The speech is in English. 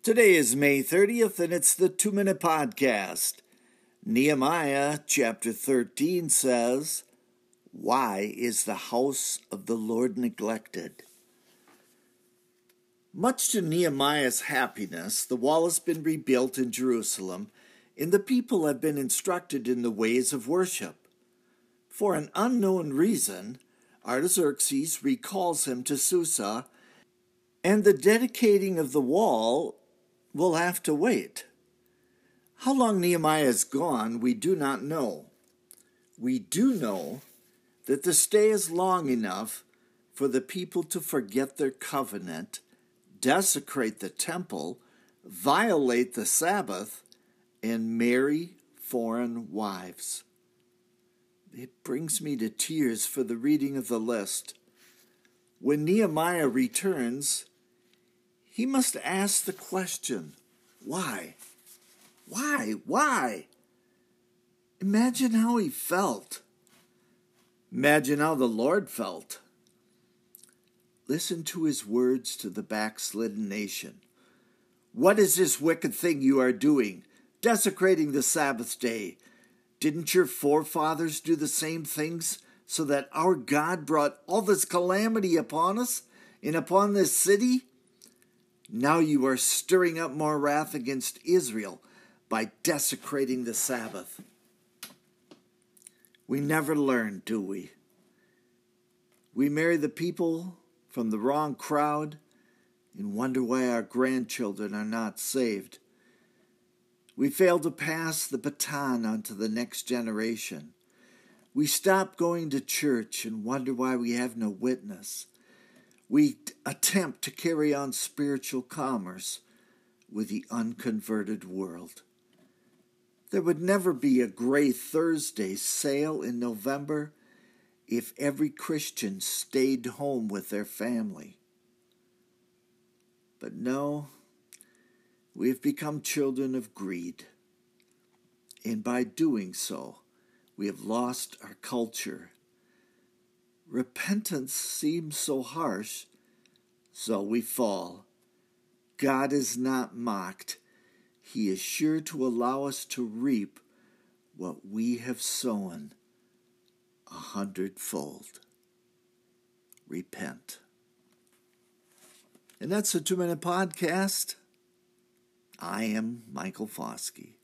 Today is May 30th, and it's the Two Minute Podcast. Nehemiah chapter 13 says, Why is the house of the Lord neglected? Much to Nehemiah's happiness, the wall has been rebuilt in Jerusalem, and the people have been instructed in the ways of worship. For an unknown reason, Artaxerxes recalls him to Susa, and the dedicating of the wall will have to wait. How long Nehemiah is gone, we do not know. We do know that the stay is long enough for the people to forget their covenant, desecrate the temple, violate the Sabbath, and marry foreign wives. It brings me to tears for the reading of the list. When Nehemiah returns, he must ask the question why? Why? Why? Imagine how he felt. Imagine how the Lord felt. Listen to his words to the backslidden nation. What is this wicked thing you are doing, desecrating the Sabbath day? Didn't your forefathers do the same things so that our God brought all this calamity upon us and upon this city? Now you are stirring up more wrath against Israel by desecrating the Sabbath. We never learn, do we? We marry the people from the wrong crowd and wonder why our grandchildren are not saved. We fail to pass the baton on to the next generation. We stop going to church and wonder why we have no witness we attempt to carry on spiritual commerce with the unconverted world. There would never be a Gray Thursday sale in November if every Christian stayed home with their family. But no, we have become children of greed. And by doing so, we have lost our culture Repentance seems so harsh, so we fall. God is not mocked. He is sure to allow us to reap what we have sown a hundredfold. Repent. And that's a two minute podcast. I am Michael Foskey.